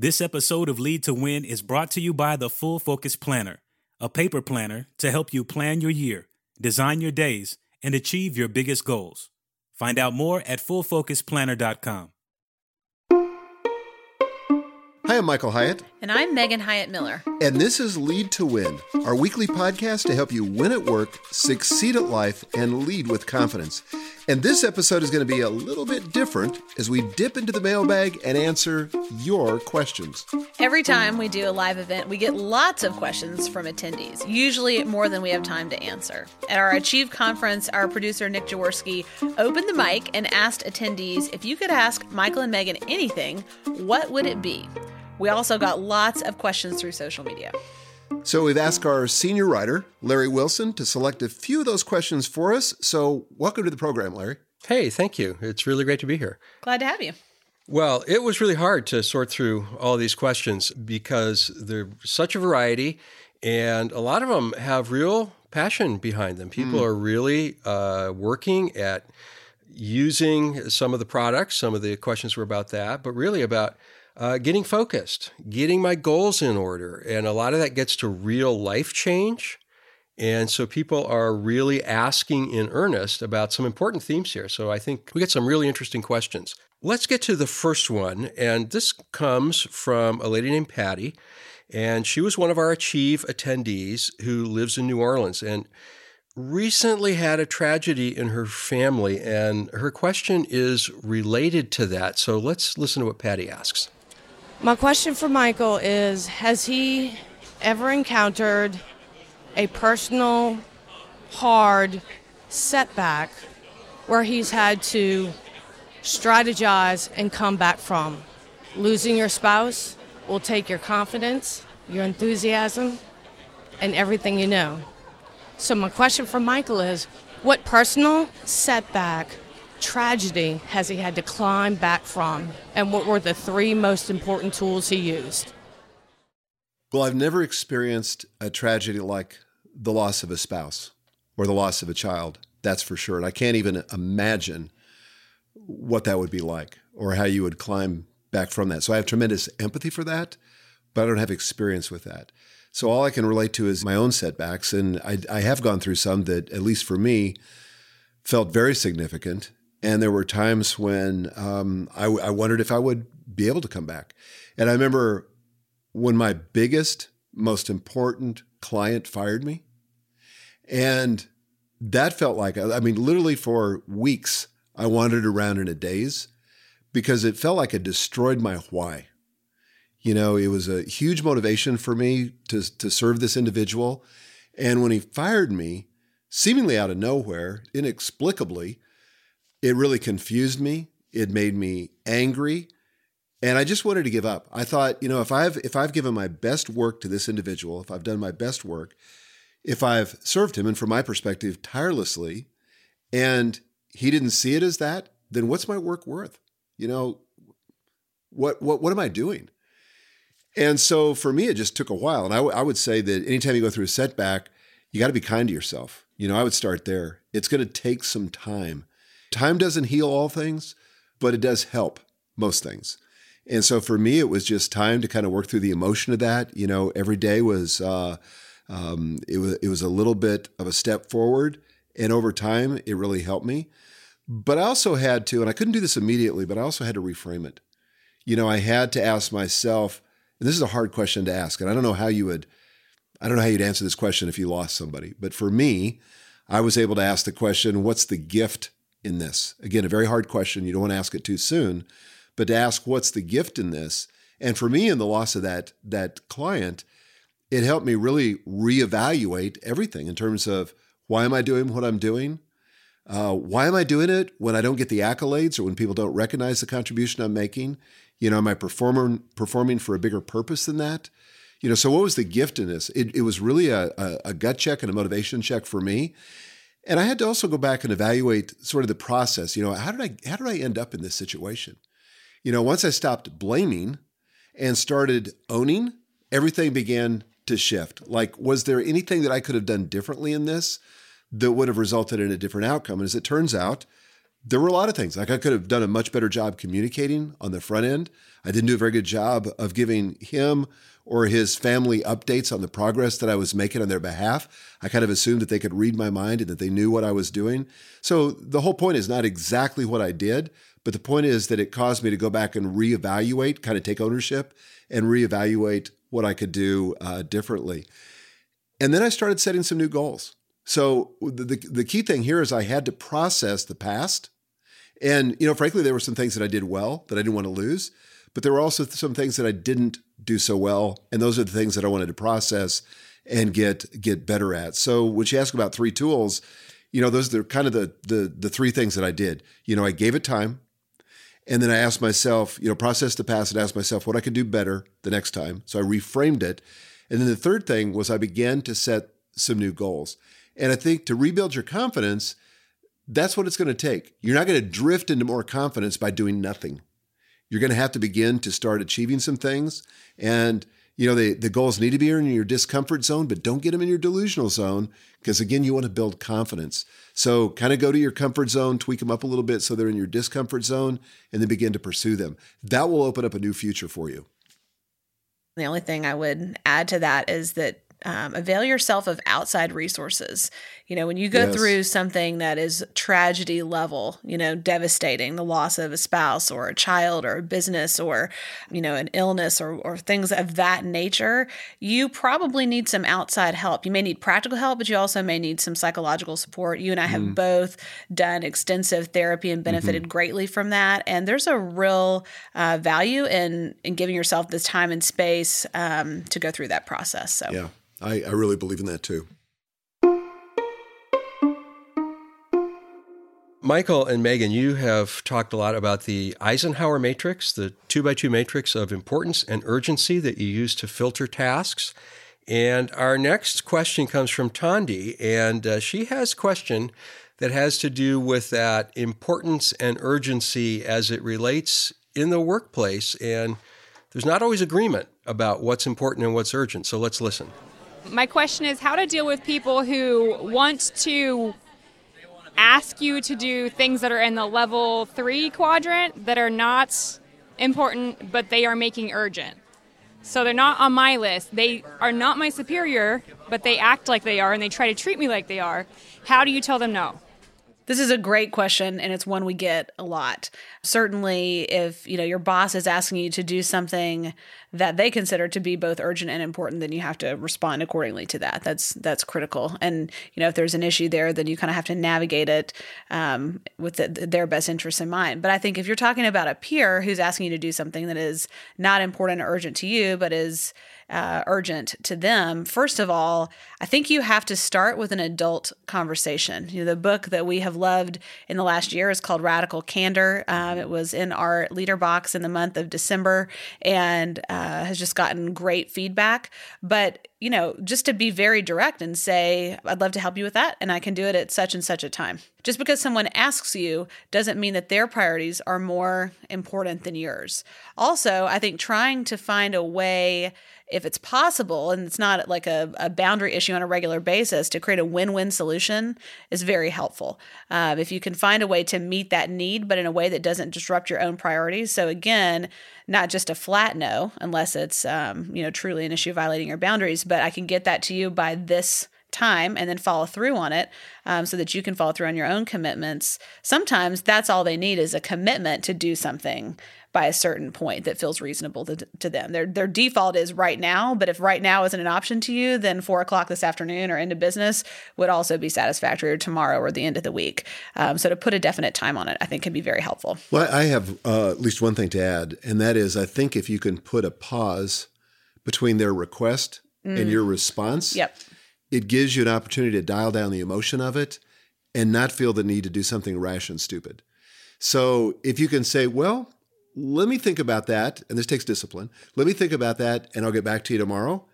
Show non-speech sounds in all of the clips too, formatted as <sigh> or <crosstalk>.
This episode of Lead to Win is brought to you by the Full Focus Planner, a paper planner to help you plan your year, design your days, and achieve your biggest goals. Find out more at fullfocusplanner.com. Hi, I'm Michael Hyatt. And I'm Megan Hyatt Miller. And this is Lead to Win, our weekly podcast to help you win at work, succeed at life, and lead with confidence. And this episode is going to be a little bit different as we dip into the mailbag and answer your questions. Every time we do a live event, we get lots of questions from attendees, usually more than we have time to answer. At our Achieve conference, our producer Nick Jaworski opened the mic and asked attendees if you could ask Michael and Megan anything, what would it be? We also got lots of questions through social media. So we've asked our senior writer, Larry Wilson, to select a few of those questions for us. So welcome to the program, Larry. Hey, thank you. It's really great to be here. Glad to have you. Well, it was really hard to sort through all these questions because there's such a variety, and a lot of them have real passion behind them. People mm. are really uh, working at using some of the products. Some of the questions were about that, but really about uh, getting focused, getting my goals in order. And a lot of that gets to real life change. And so people are really asking in earnest about some important themes here. So I think we get some really interesting questions. Let's get to the first one. And this comes from a lady named Patty. And she was one of our Achieve attendees who lives in New Orleans and recently had a tragedy in her family. And her question is related to that. So let's listen to what Patty asks. My question for Michael is Has he ever encountered a personal, hard setback where he's had to strategize and come back from? Losing your spouse will take your confidence, your enthusiasm, and everything you know. So, my question for Michael is what personal setback tragedy has he had to climb back from? And what were the three most important tools he used? Well, I've never experienced a tragedy like the loss of a spouse or the loss of a child. That's for sure. And I can't even imagine what that would be like or how you would climb back from that. So I have tremendous empathy for that, but I don't have experience with that. So all I can relate to is my own setbacks. And I, I have gone through some that, at least for me, felt very significant and there were times when um, I, I wondered if I would be able to come back. And I remember when my biggest, most important client fired me. And that felt like, I mean, literally for weeks, I wandered around in a daze because it felt like it destroyed my why. You know, it was a huge motivation for me to, to serve this individual. And when he fired me, seemingly out of nowhere, inexplicably, it really confused me. It made me angry. And I just wanted to give up. I thought, you know, if I've if I've given my best work to this individual, if I've done my best work, if I've served him, and from my perspective, tirelessly, and he didn't see it as that, then what's my work worth? You know, what what what am I doing? And so for me, it just took a while. And I, w- I would say that anytime you go through a setback, you got to be kind to yourself. You know, I would start there. It's going to take some time. Time doesn't heal all things, but it does help most things. And so for me, it was just time to kind of work through the emotion of that. You know, every day was uh, um, it was it was a little bit of a step forward, and over time, it really helped me. But I also had to, and I couldn't do this immediately, but I also had to reframe it. You know, I had to ask myself, and this is a hard question to ask, and I don't know how you would, I don't know how you'd answer this question if you lost somebody. But for me, I was able to ask the question, what's the gift in this? Again, a very hard question. You don't want to ask it too soon, but to ask what's the gift in this? And for me, in the loss of that that client, it helped me really reevaluate everything in terms of why am I doing what I'm doing? Uh, why am I doing it when I don't get the accolades or when people don't recognize the contribution I'm making? You know, am I performing performing for a bigger purpose than that? You know, so what was the gift in this? It, it was really a, a, a gut check and a motivation check for me. And I had to also go back and evaluate sort of the process. You know, how did I how did I end up in this situation? You know, once I stopped blaming and started owning, everything began to shift. Like, was there anything that I could have done differently in this that would have resulted in a different outcome? And as it turns out, there were a lot of things. Like I could have done a much better job communicating on the front end. I didn't do a very good job of giving him or his family updates on the progress that I was making on their behalf. I kind of assumed that they could read my mind and that they knew what I was doing. So the whole point is not exactly what I did, but the point is that it caused me to go back and reevaluate, kind of take ownership and reevaluate what I could do uh, differently. And then I started setting some new goals. So the, the, key thing here is I had to process the past. And, you know, frankly, there were some things that I did well that I didn't want to lose, but there were also some things that I didn't do so well. And those are the things that I wanted to process and get get better at. So when she asked about three tools, you know, those are kind of the the the three things that I did. You know, I gave it time. And then I asked myself, you know, process the past and ask myself what I could do better the next time. So I reframed it. And then the third thing was I began to set some new goals. And I think to rebuild your confidence, that's what it's going to take. You're not going to drift into more confidence by doing nothing. You're going to have to begin to start achieving some things. And, you know, the, the goals need to be in your discomfort zone, but don't get them in your delusional zone because, again, you want to build confidence. So kind of go to your comfort zone, tweak them up a little bit so they're in your discomfort zone, and then begin to pursue them. That will open up a new future for you. The only thing I would add to that is that um, avail yourself of outside resources. You know, when you go yes. through something that is tragedy level, you know, devastating, the loss of a spouse or a child or a business or, you know, an illness or, or things of that nature, you probably need some outside help. You may need practical help, but you also may need some psychological support. You and I have mm. both done extensive therapy and benefited mm-hmm. greatly from that. And there's a real uh, value in, in giving yourself the time and space um, to go through that process. So, yeah. I, I really believe in that too. Michael and Megan, you have talked a lot about the Eisenhower matrix, the two by two matrix of importance and urgency that you use to filter tasks. And our next question comes from Tondi, and uh, she has a question that has to do with that importance and urgency as it relates in the workplace. And there's not always agreement about what's important and what's urgent. So let's listen my question is how to deal with people who want to ask you to do things that are in the level three quadrant that are not important, but they are making urgent. So they're not on my list. They are not my superior, but they act like they are and they try to treat me like they are. How do you tell them no? This is a great question and it's one we get a lot. Certainly if, you know, your boss is asking you to do something that they consider to be both urgent and important, then you have to respond accordingly to that. That's that's critical. And, you know, if there's an issue there, then you kind of have to navigate it um, with the, their best interests in mind. But I think if you're talking about a peer who's asking you to do something that is not important or urgent to you, but is uh, urgent to them, first of all, I think you have to start with an adult conversation. You know, the book that we have loved in the last year is called Radical Candor. Um, it was in our leader box in the month of December and Uh, has just gotten great feedback. But you know, just to be very direct and say, I'd love to help you with that, and I can do it at such and such a time. Just because someone asks you doesn't mean that their priorities are more important than yours. Also, I think trying to find a way if it's possible and it's not like a, a boundary issue on a regular basis to create a win-win solution is very helpful. Um, if you can find a way to meet that need but in a way that doesn't disrupt your own priorities. So again not just a flat no unless it's um, you know truly an issue violating your boundaries but i can get that to you by this time and then follow through on it um, so that you can follow through on your own commitments sometimes that's all they need is a commitment to do something by a certain point that feels reasonable to, to them. Their their default is right now, but if right now isn't an option to you, then four o'clock this afternoon or into business would also be satisfactory, or tomorrow or the end of the week. Um, so to put a definite time on it, I think can be very helpful. Well, I have uh, at least one thing to add, and that is I think if you can put a pause between their request mm. and your response, yep. It gives you an opportunity to dial down the emotion of it and not feel the need to do something rash and stupid. So if you can say, well, let me think about that. And this takes discipline. Let me think about that and I'll get back to you tomorrow.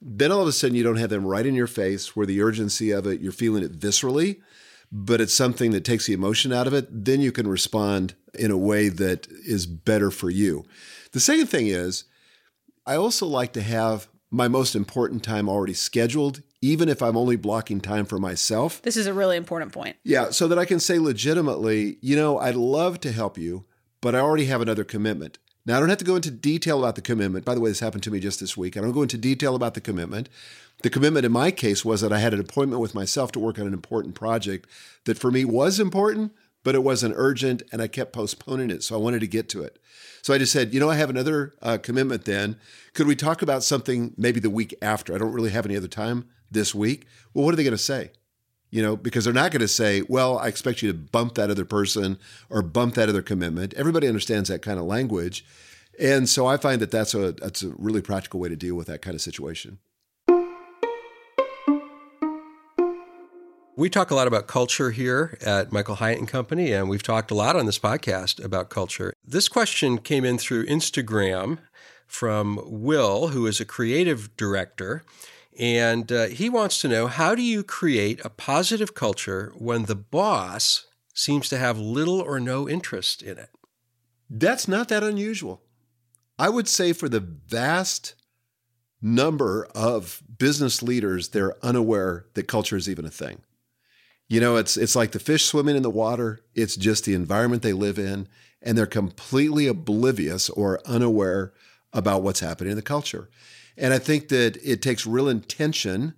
Then all of a sudden, you don't have them right in your face where the urgency of it, you're feeling it viscerally, but it's something that takes the emotion out of it. Then you can respond in a way that is better for you. The second thing is, I also like to have my most important time already scheduled, even if I'm only blocking time for myself. This is a really important point. Yeah, so that I can say legitimately, you know, I'd love to help you, but I already have another commitment. Now, I don't have to go into detail about the commitment. By the way, this happened to me just this week. I don't go into detail about the commitment. The commitment in my case was that I had an appointment with myself to work on an important project that for me was important, but it wasn't urgent, and I kept postponing it. So I wanted to get to it. So I just said, you know, I have another uh, commitment then. Could we talk about something maybe the week after? I don't really have any other time this week. Well, what are they going to say? You know, because they're not going to say, well, I expect you to bump that other person or bump that other commitment. Everybody understands that kind of language. And so I find that that's a, that's a really practical way to deal with that kind of situation. We talk a lot about culture here at Michael Hyatt and Company, and we've talked a lot on this podcast about culture. This question came in through Instagram from Will, who is a creative director. And uh, he wants to know how do you create a positive culture when the boss seems to have little or no interest in it? That's not that unusual. I would say for the vast number of business leaders, they're unaware that culture is even a thing. You know, it's it's like the fish swimming in the water. It's just the environment they live in, and they're completely oblivious or unaware about what's happening in the culture. And I think that it takes real intention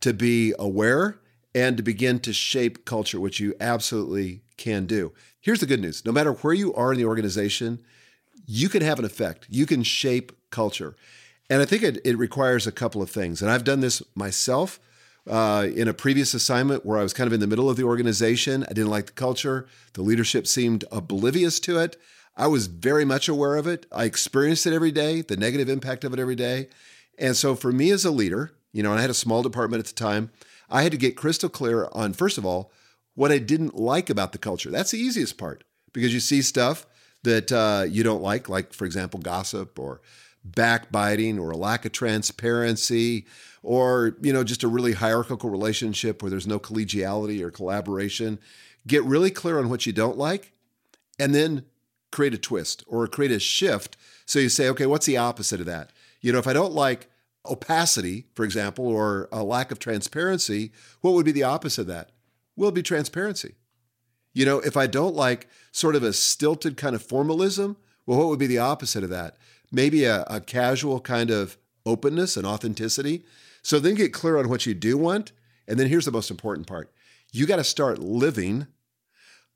to be aware and to begin to shape culture, which you absolutely can do. Here's the good news no matter where you are in the organization, you can have an effect, you can shape culture. And I think it, it requires a couple of things. And I've done this myself uh, in a previous assignment where I was kind of in the middle of the organization. I didn't like the culture, the leadership seemed oblivious to it. I was very much aware of it. I experienced it every day, the negative impact of it every day. And so for me as a leader, you know, and I had a small department at the time, I had to get crystal clear on, first of all, what I didn't like about the culture. That's the easiest part because you see stuff that uh, you don't like, like, for example, gossip or backbiting or a lack of transparency or you know just a really hierarchical relationship where there's no collegiality or collaboration. Get really clear on what you don't like and then create a twist or create a shift. So you say okay what's the opposite of that? You know if i don't like opacity for example or a lack of transparency what would be the opposite of that? Will be transparency. You know if i don't like sort of a stilted kind of formalism well what would be the opposite of that maybe a, a casual kind of openness and authenticity. So then get clear on what you do want. And then here's the most important part you got to start living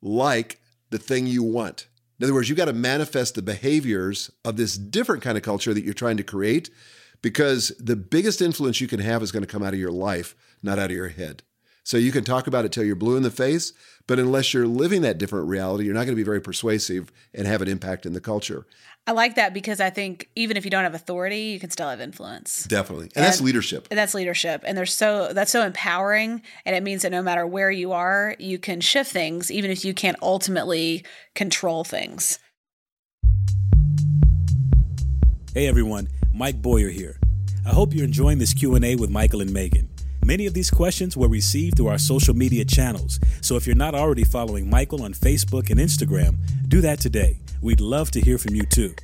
like the thing you want. In other words, you got to manifest the behaviors of this different kind of culture that you're trying to create because the biggest influence you can have is going to come out of your life, not out of your head. So you can talk about it till you're blue in the face, but unless you're living that different reality, you're not going to be very persuasive and have an impact in the culture. I like that because I think even if you don't have authority, you can still have influence. Definitely. And, and that's leadership. And that's leadership. And there's so that's so empowering and it means that no matter where you are, you can shift things even if you can't ultimately control things. Hey everyone, Mike Boyer here. I hope you're enjoying this Q&A with Michael and Megan. Many of these questions were received through our social media channels. So if you're not already following Michael on Facebook and Instagram, do that today. We'd love to hear from you too.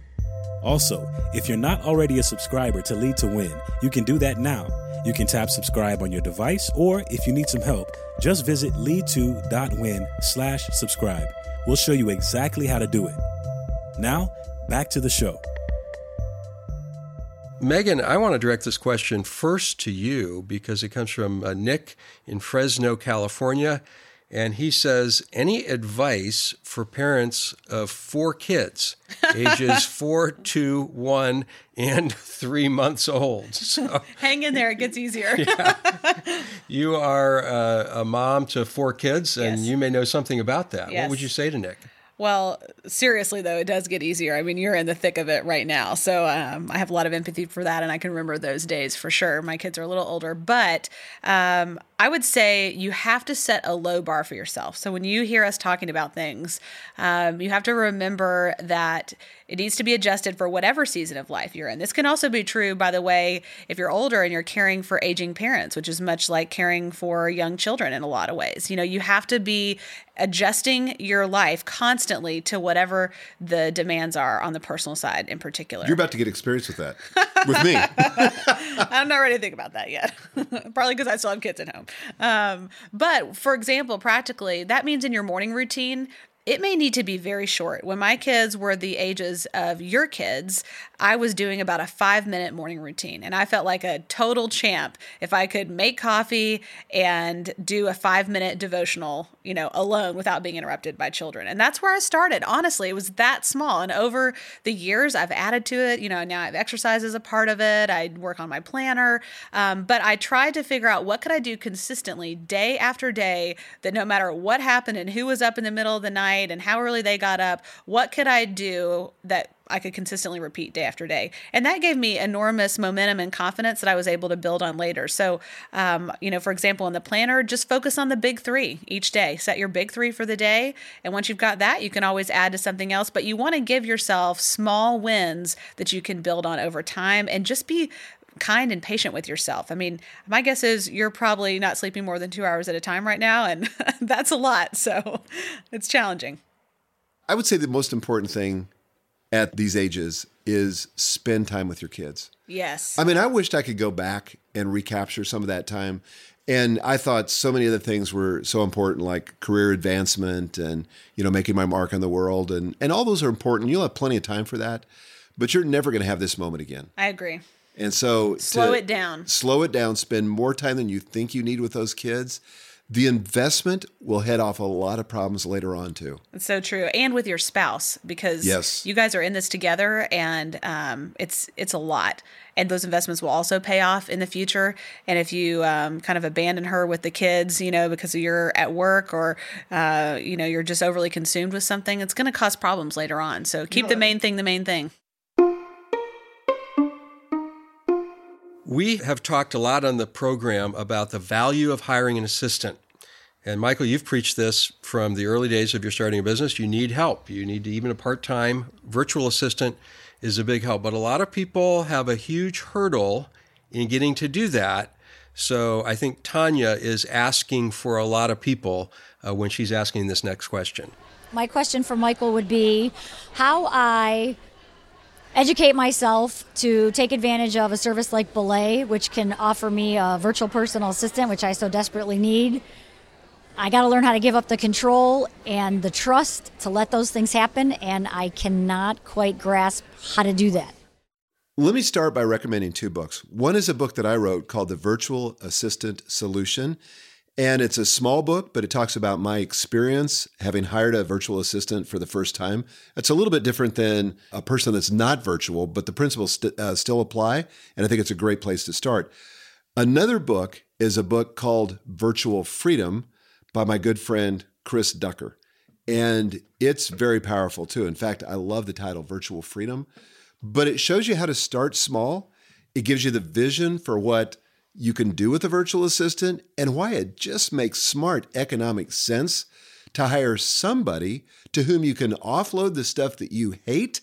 Also, if you're not already a subscriber to Lead to Win, you can do that now. You can tap subscribe on your device, or if you need some help, just visit lead2.win slash subscribe. We'll show you exactly how to do it. Now, back to the show. Megan, I want to direct this question first to you because it comes from uh, Nick in Fresno, California. And he says, any advice for parents of four kids, <laughs> ages four, two, one, and three months old? So, <laughs> Hang in there, it gets easier. <laughs> yeah. You are uh, a mom to four kids, and yes. you may know something about that. Yes. What would you say to Nick? Well, seriously though, it does get easier. I mean, you're in the thick of it right now, so um, I have a lot of empathy for that, and I can remember those days for sure. My kids are a little older, but um, I would say you have to set a low bar for yourself. So when you hear us talking about things, um, you have to remember that It needs to be adjusted for whatever season of life you're in. This can also be true, by the way, if you're older and you're caring for aging parents, which is much like caring for young children in a lot of ways. You know, you have to be adjusting your life constantly to whatever the demands are on the personal side in particular. You're about to get experience with that with me. <laughs> I'm not ready to think about that yet. <laughs> Probably because I still have kids at home. Um, but for example, practically, that means in your morning routine, it may need to be very short. When my kids were the ages of your kids, I was doing about a five minute morning routine. And I felt like a total champ if I could make coffee and do a five minute devotional, you know, alone without being interrupted by children. And that's where I started. Honestly, it was that small. And over the years, I've added to it. You know, now I have exercise as a part of it. I work on my planner. Um, but I tried to figure out what could I do consistently day after day that no matter what happened and who was up in the middle of the night, night and how early they got up. What could I do that I could consistently repeat day after day. And that gave me enormous momentum and confidence that I was able to build on later. So, um, you know, for example, in the planner, just focus on the big three each day. Set your big three for the day. And once you've got that, you can always add to something else. But you want to give yourself small wins that you can build on over time and just be kind and patient with yourself. I mean, my guess is you're probably not sleeping more than two hours at a time right now, and <laughs> that's a lot. So <laughs> it's challenging. I would say the most important thing at these ages is spend time with your kids. Yes. I mean, I wished I could go back and recapture some of that time. And I thought so many other things were so important, like career advancement and, you know, making my mark on the world. And, and all those are important. You'll have plenty of time for that, but you're never going to have this moment again. I agree. And so slow it down. Slow it down. Spend more time than you think you need with those kids. The investment will head off a lot of problems later on too. It's so true, and with your spouse because yes. you guys are in this together, and um, it's it's a lot. And those investments will also pay off in the future. And if you um, kind of abandon her with the kids, you know, because you're at work or uh, you know you're just overly consumed with something, it's going to cause problems later on. So keep the main thing the main thing. We have talked a lot on the program about the value of hiring an assistant. And Michael, you've preached this from the early days of your starting a business. You need help. You need even a part time virtual assistant is a big help. But a lot of people have a huge hurdle in getting to do that. So I think Tanya is asking for a lot of people uh, when she's asking this next question. My question for Michael would be how I educate myself to take advantage of a service like Belay, which can offer me a virtual personal assistant, which I so desperately need. I got to learn how to give up the control and the trust to let those things happen, and I cannot quite grasp how to do that. Let me start by recommending two books. One is a book that I wrote called The Virtual Assistant Solution. And it's a small book, but it talks about my experience having hired a virtual assistant for the first time. It's a little bit different than a person that's not virtual, but the principles st- uh, still apply. And I think it's a great place to start. Another book is a book called Virtual Freedom by my good friend Chris Ducker. And it's very powerful too. In fact, I love the title Virtual Freedom, but it shows you how to start small. It gives you the vision for what you can do with a virtual assistant and why it just makes smart economic sense to hire somebody to whom you can offload the stuff that you hate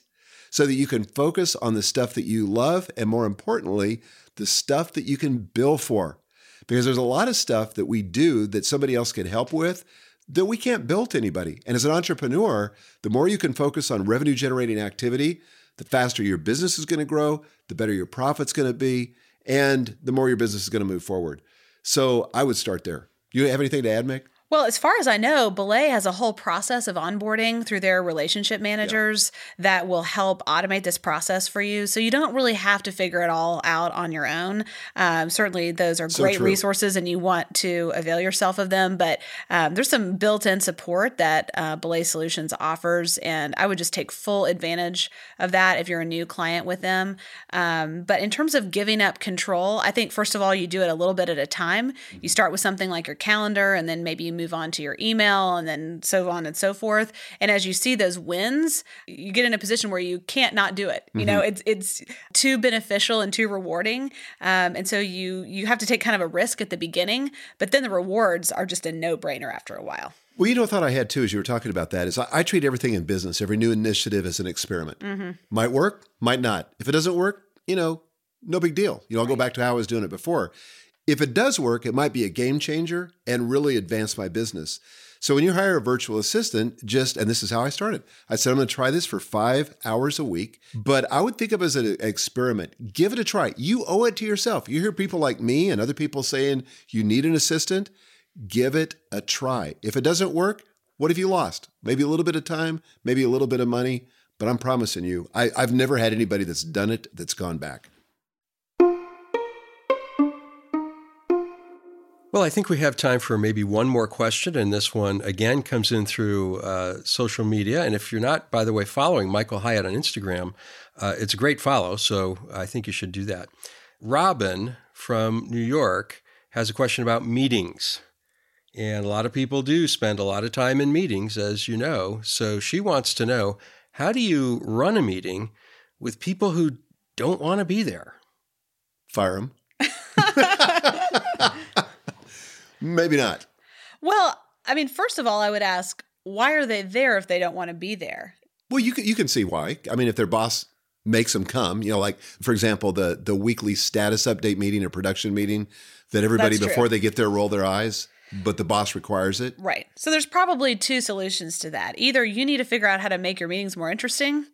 so that you can focus on the stuff that you love and more importantly, the stuff that you can bill for. Because there's a lot of stuff that we do that somebody else can help with that we can't bill to anybody. And as an entrepreneur, the more you can focus on revenue generating activity, the faster your business is going to grow, the better your profit's going to be, and the more your business is going to move forward. So I would start there. You have anything to add, Mick? Well, as far as I know, Belay has a whole process of onboarding through their relationship managers yeah. that will help automate this process for you. So you don't really have to figure it all out on your own. Um, certainly, those are so great true. resources and you want to avail yourself of them. But um, there's some built in support that uh, Belay Solutions offers. And I would just take full advantage of that if you're a new client with them. Um, but in terms of giving up control, I think, first of all, you do it a little bit at a time. You start with something like your calendar and then maybe you move on to your email and then so on and so forth. And as you see those wins, you get in a position where you can't not do it. You know, it's it's too beneficial and too rewarding. Um, and so you you have to take kind of a risk at the beginning, but then the rewards are just a no brainer after a while. Well, you know, a thought I had too, as you were talking about that, is I, I treat everything in business, every new initiative, as an experiment. Might work, might not. If it doesn't work, you know, no big deal. You know, I'll go back to how I was doing it before. If it does work, it might be a game changer and really advance my business. So when you hire a virtual assistant, just, and this is how I started, I said, I'm going to try this for five hours a week, but I would think of it as an experiment. Give it a try. You owe it to yourself. You hear people like me and other people saying you need an assistant. Give it a try. If it doesn't work, what have you lost? Maybe a little bit of time, maybe a little bit of money, but I'm promising you, I, I've never had anybody that's done it that's gone back. Well, I think we have time for maybe one more question. And this one, again, comes in through uh, social media. And if you're not, by the way, following Michael Hyatt on Instagram, uh, it's a great follow. So I think you should do that. Robin from New York has a question about meetings. And a lot of people do spend a lot of time in meetings, as you know. So she wants to know how do you run a meeting with people who don't want to be there? Fire them. <laughs> <laughs> maybe not. Well, I mean, first of all, I would ask, why are they there if they don't want to be there? Well, you can, you can see why. I mean, if their boss makes them come, you know, like for example, the the weekly status update meeting or production meeting that everybody That's true. before they get there roll their eyes, but the boss requires it. Right. So there's probably two solutions to that. Either you need to figure out how to make your meetings more interesting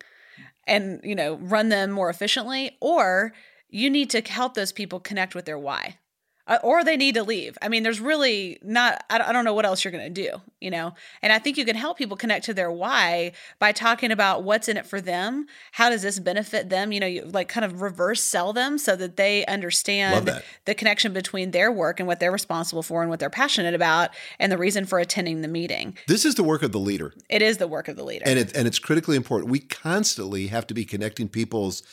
and, you know, run them more efficiently, or you need to help those people connect with their why. Uh, or they need to leave. I mean, there's really not, I don't, I don't know what else you're going to do, you know? And I think you can help people connect to their why by talking about what's in it for them. How does this benefit them? You know, you like kind of reverse sell them so that they understand that. the connection between their work and what they're responsible for and what they're passionate about and the reason for attending the meeting. This is the work of the leader. It is the work of the leader. and it and it's critically important. We constantly have to be connecting people's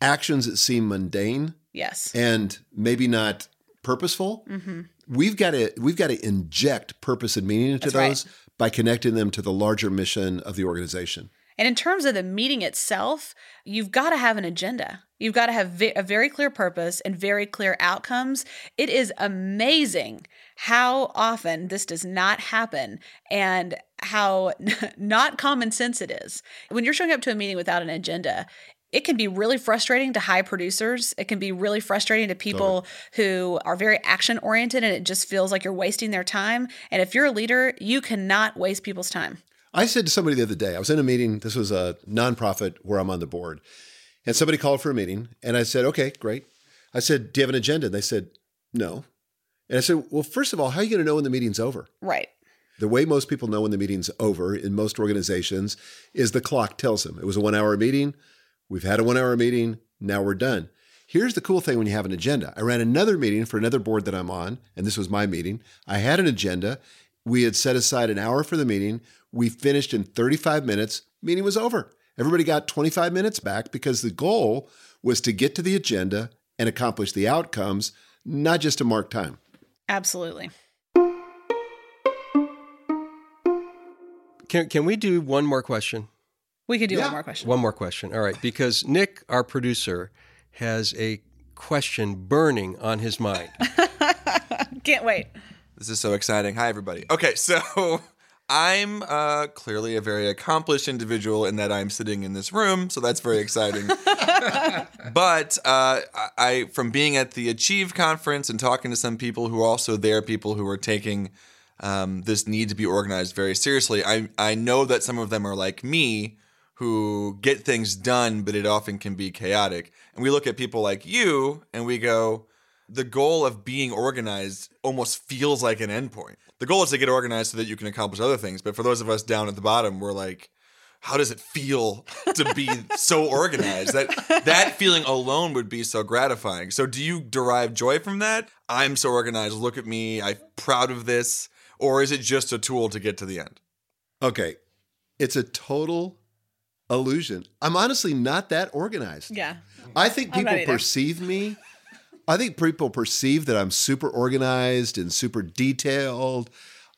actions that seem mundane yes. and maybe not purposeful. Mm-hmm. We've got to we've got to inject purpose and meaning into That's right. those by connecting them to the larger mission of the organization. And in terms of the meeting itself, you've got to have an agenda. You've got to have ve- a very clear purpose and very clear outcomes. It is amazing how often this does not happen and how <laughs> not common sense it is. When you're showing up to a meeting without an agenda, it can be really frustrating to high producers. It can be really frustrating to people who are very action oriented and it just feels like you're wasting their time. And if you're a leader, you cannot waste people's time. I said to somebody the other day, I was in a meeting, this was a nonprofit where I'm on the board, and somebody called for a meeting, and I said, okay, great. I said, do you have an agenda? And they said, no. And I said, well, first of all, how are you going to know when the meeting's over? Right. The way most people know when the meeting's over in most organizations is the clock tells them it was a one hour meeting. We've had a one hour meeting. Now we're done. Here's the cool thing when you have an agenda. I ran another meeting for another board that I'm on, and this was my meeting. I had an agenda. We had set aside an hour for the meeting. We finished in 35 minutes. Meeting was over. Everybody got 25 minutes back because the goal was to get to the agenda and accomplish the outcomes, not just to mark time. Absolutely. Can, can we do one more question? We could do Yeah. one more question. One more question. All right. Because Nick, our producer, has a question burning on his mind. <laughs> Can't wait. This is so exciting. Hi, everybody. Okay, <laughs> so I'm uh, clearly a very accomplished individual in that I'm sitting in this room, so that's very exciting. <laughs> but uh, I, I, from being at the Achieve conference and talking to some people who are also there, people who are taking um, this need to be organized very seriously, I, I know that some of them are like me who get things done, but it often can be chaotic. And we look at people like you and we go, the goal of being organized almost feels like an endpoint. The goal is to get organized so that you can accomplish other things. But for those of us down at the bottom, we're like, how does it feel to be <laughs> so organized? That that feeling alone would be so gratifying. So do you derive joy from that? I'm so organized. Look at me. I'm proud of this. Or is it just a tool to get to the end? Okay. It's a total illusion. I'm honestly not that organized. Yeah. I think people perceive me. I think people perceive that I'm super organized and super detailed.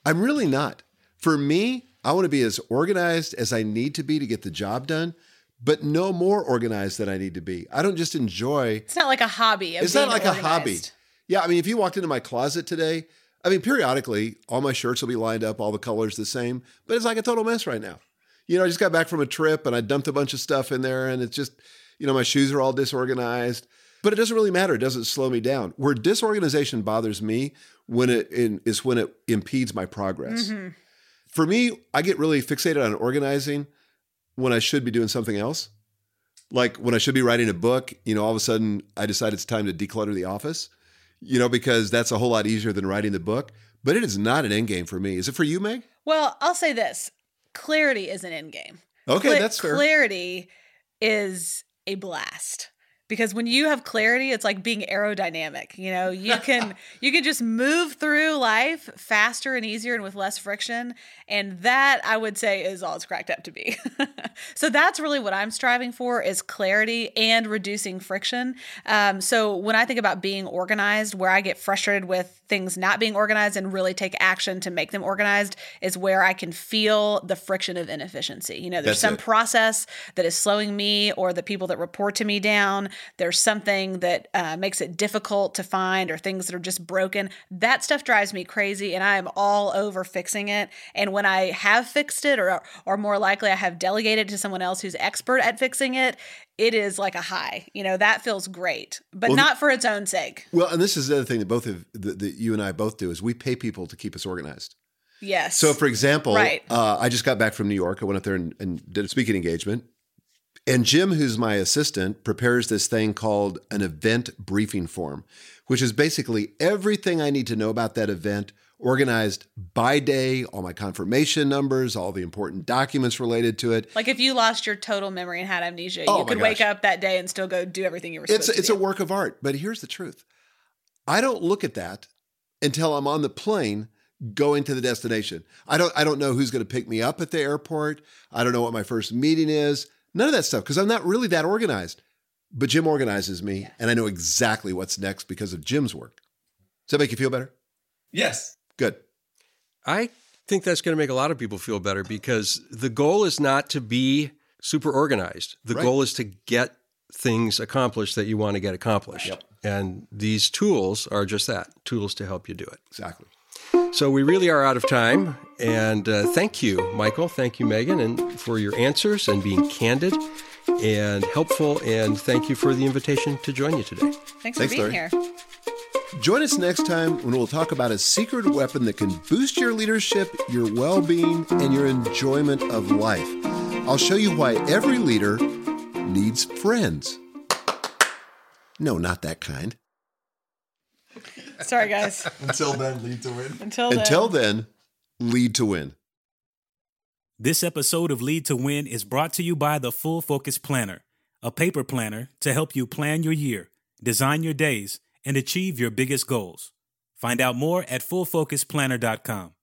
I'm really not. For me, I want to be as organized as I need to be to get the job done, but no more organized than I need to be. I don't just enjoy. It's not like a hobby. It's not like a hobby. Yeah, I mean, if you walked into my closet today, I mean, periodically, all my shirts will be lined up, all the colors the same, but it's like a total mess right now. You know, I just got back from a trip and I dumped a bunch of stuff in there, and it's just, you know, my shoes are all disorganized. But it doesn't really matter. It doesn't slow me down. Where disorganization bothers me when it in, is when it impedes my progress. Mm-hmm. For me, I get really fixated on organizing when I should be doing something else. Like when I should be writing a book, you know, all of a sudden I decide it's time to declutter the office, you know, because that's a whole lot easier than writing the book. But it is not an end game for me. Is it for you, Meg? Well, I'll say this: clarity is an end game. Okay, Cla- that's fair. Clarity is a blast because when you have clarity, it's like being aerodynamic. You know, you <laughs> can you can just move through life faster and easier and with less friction, and that I would say is all it's cracked up to be. <laughs> so that's really what I'm striving for is clarity and reducing friction. Um, so when I think about being organized, where I get frustrated with things not being organized and really take action to make them organized is where I can feel the friction of inefficiency. You know, there's That's some it. process that is slowing me or the people that report to me down. There's something that uh, makes it difficult to find or things that are just broken. That stuff drives me crazy and I am all over fixing it. And when I have fixed it or or more likely I have delegated to someone else who's expert at fixing it, it is like a high. You know, that feels great, but Well, not for its own sake. Well, and this is the other thing that both of that, that you and I both do is we pay people to keep us organized. Yes. So, for example, Right. uh, I just got back from New York. I went up there and, and did a speaking engagement. And Jim, who's my assistant, prepares this thing called an event briefing form, which is basically everything I need to know about that event, organized by day, all my confirmation numbers, all the important documents related to it. Like if you lost your total memory and had amnesia, Oh you could wake up that day and still go do everything you were It's it's to a do. work of art. But here's the truth: I don't look at that until I'm on the plane going to the destination. I don't I don't know who's going to pick me up at the airport. I don't know what my first meeting is. None of that stuff because I'm not really that organized. But Jim organizes me, and I know exactly what's next because of Jim's work. Does that make you feel better? Yes. Good. I think that's going to make a lot of people feel better because the goal is not to be super organized. The Right. goal is to get things accomplished that you want to get accomplished. Yep. And these tools are just that tools to help you do it. Exactly. So we really are out of time. And uh, thank you, Michael. Thank you, Megan, and for your answers and being candid and helpful. And thank you for the invitation to join you today. Thanks, Thanks, for being Larry. here. Join us next time when we'll talk about a secret weapon that can boost your leadership, your well being, and your enjoyment of life. I'll show you why every leader needs friends. No, not that kind. Sorry, guys. Until then, lead to win. Until then. Until then, lead to win. This episode of Lead to Win is brought to you by the Full Focus Planner, a paper planner to help you plan your year, design your days, and achieve your biggest goals. Find out more at fullfocusplanner.com.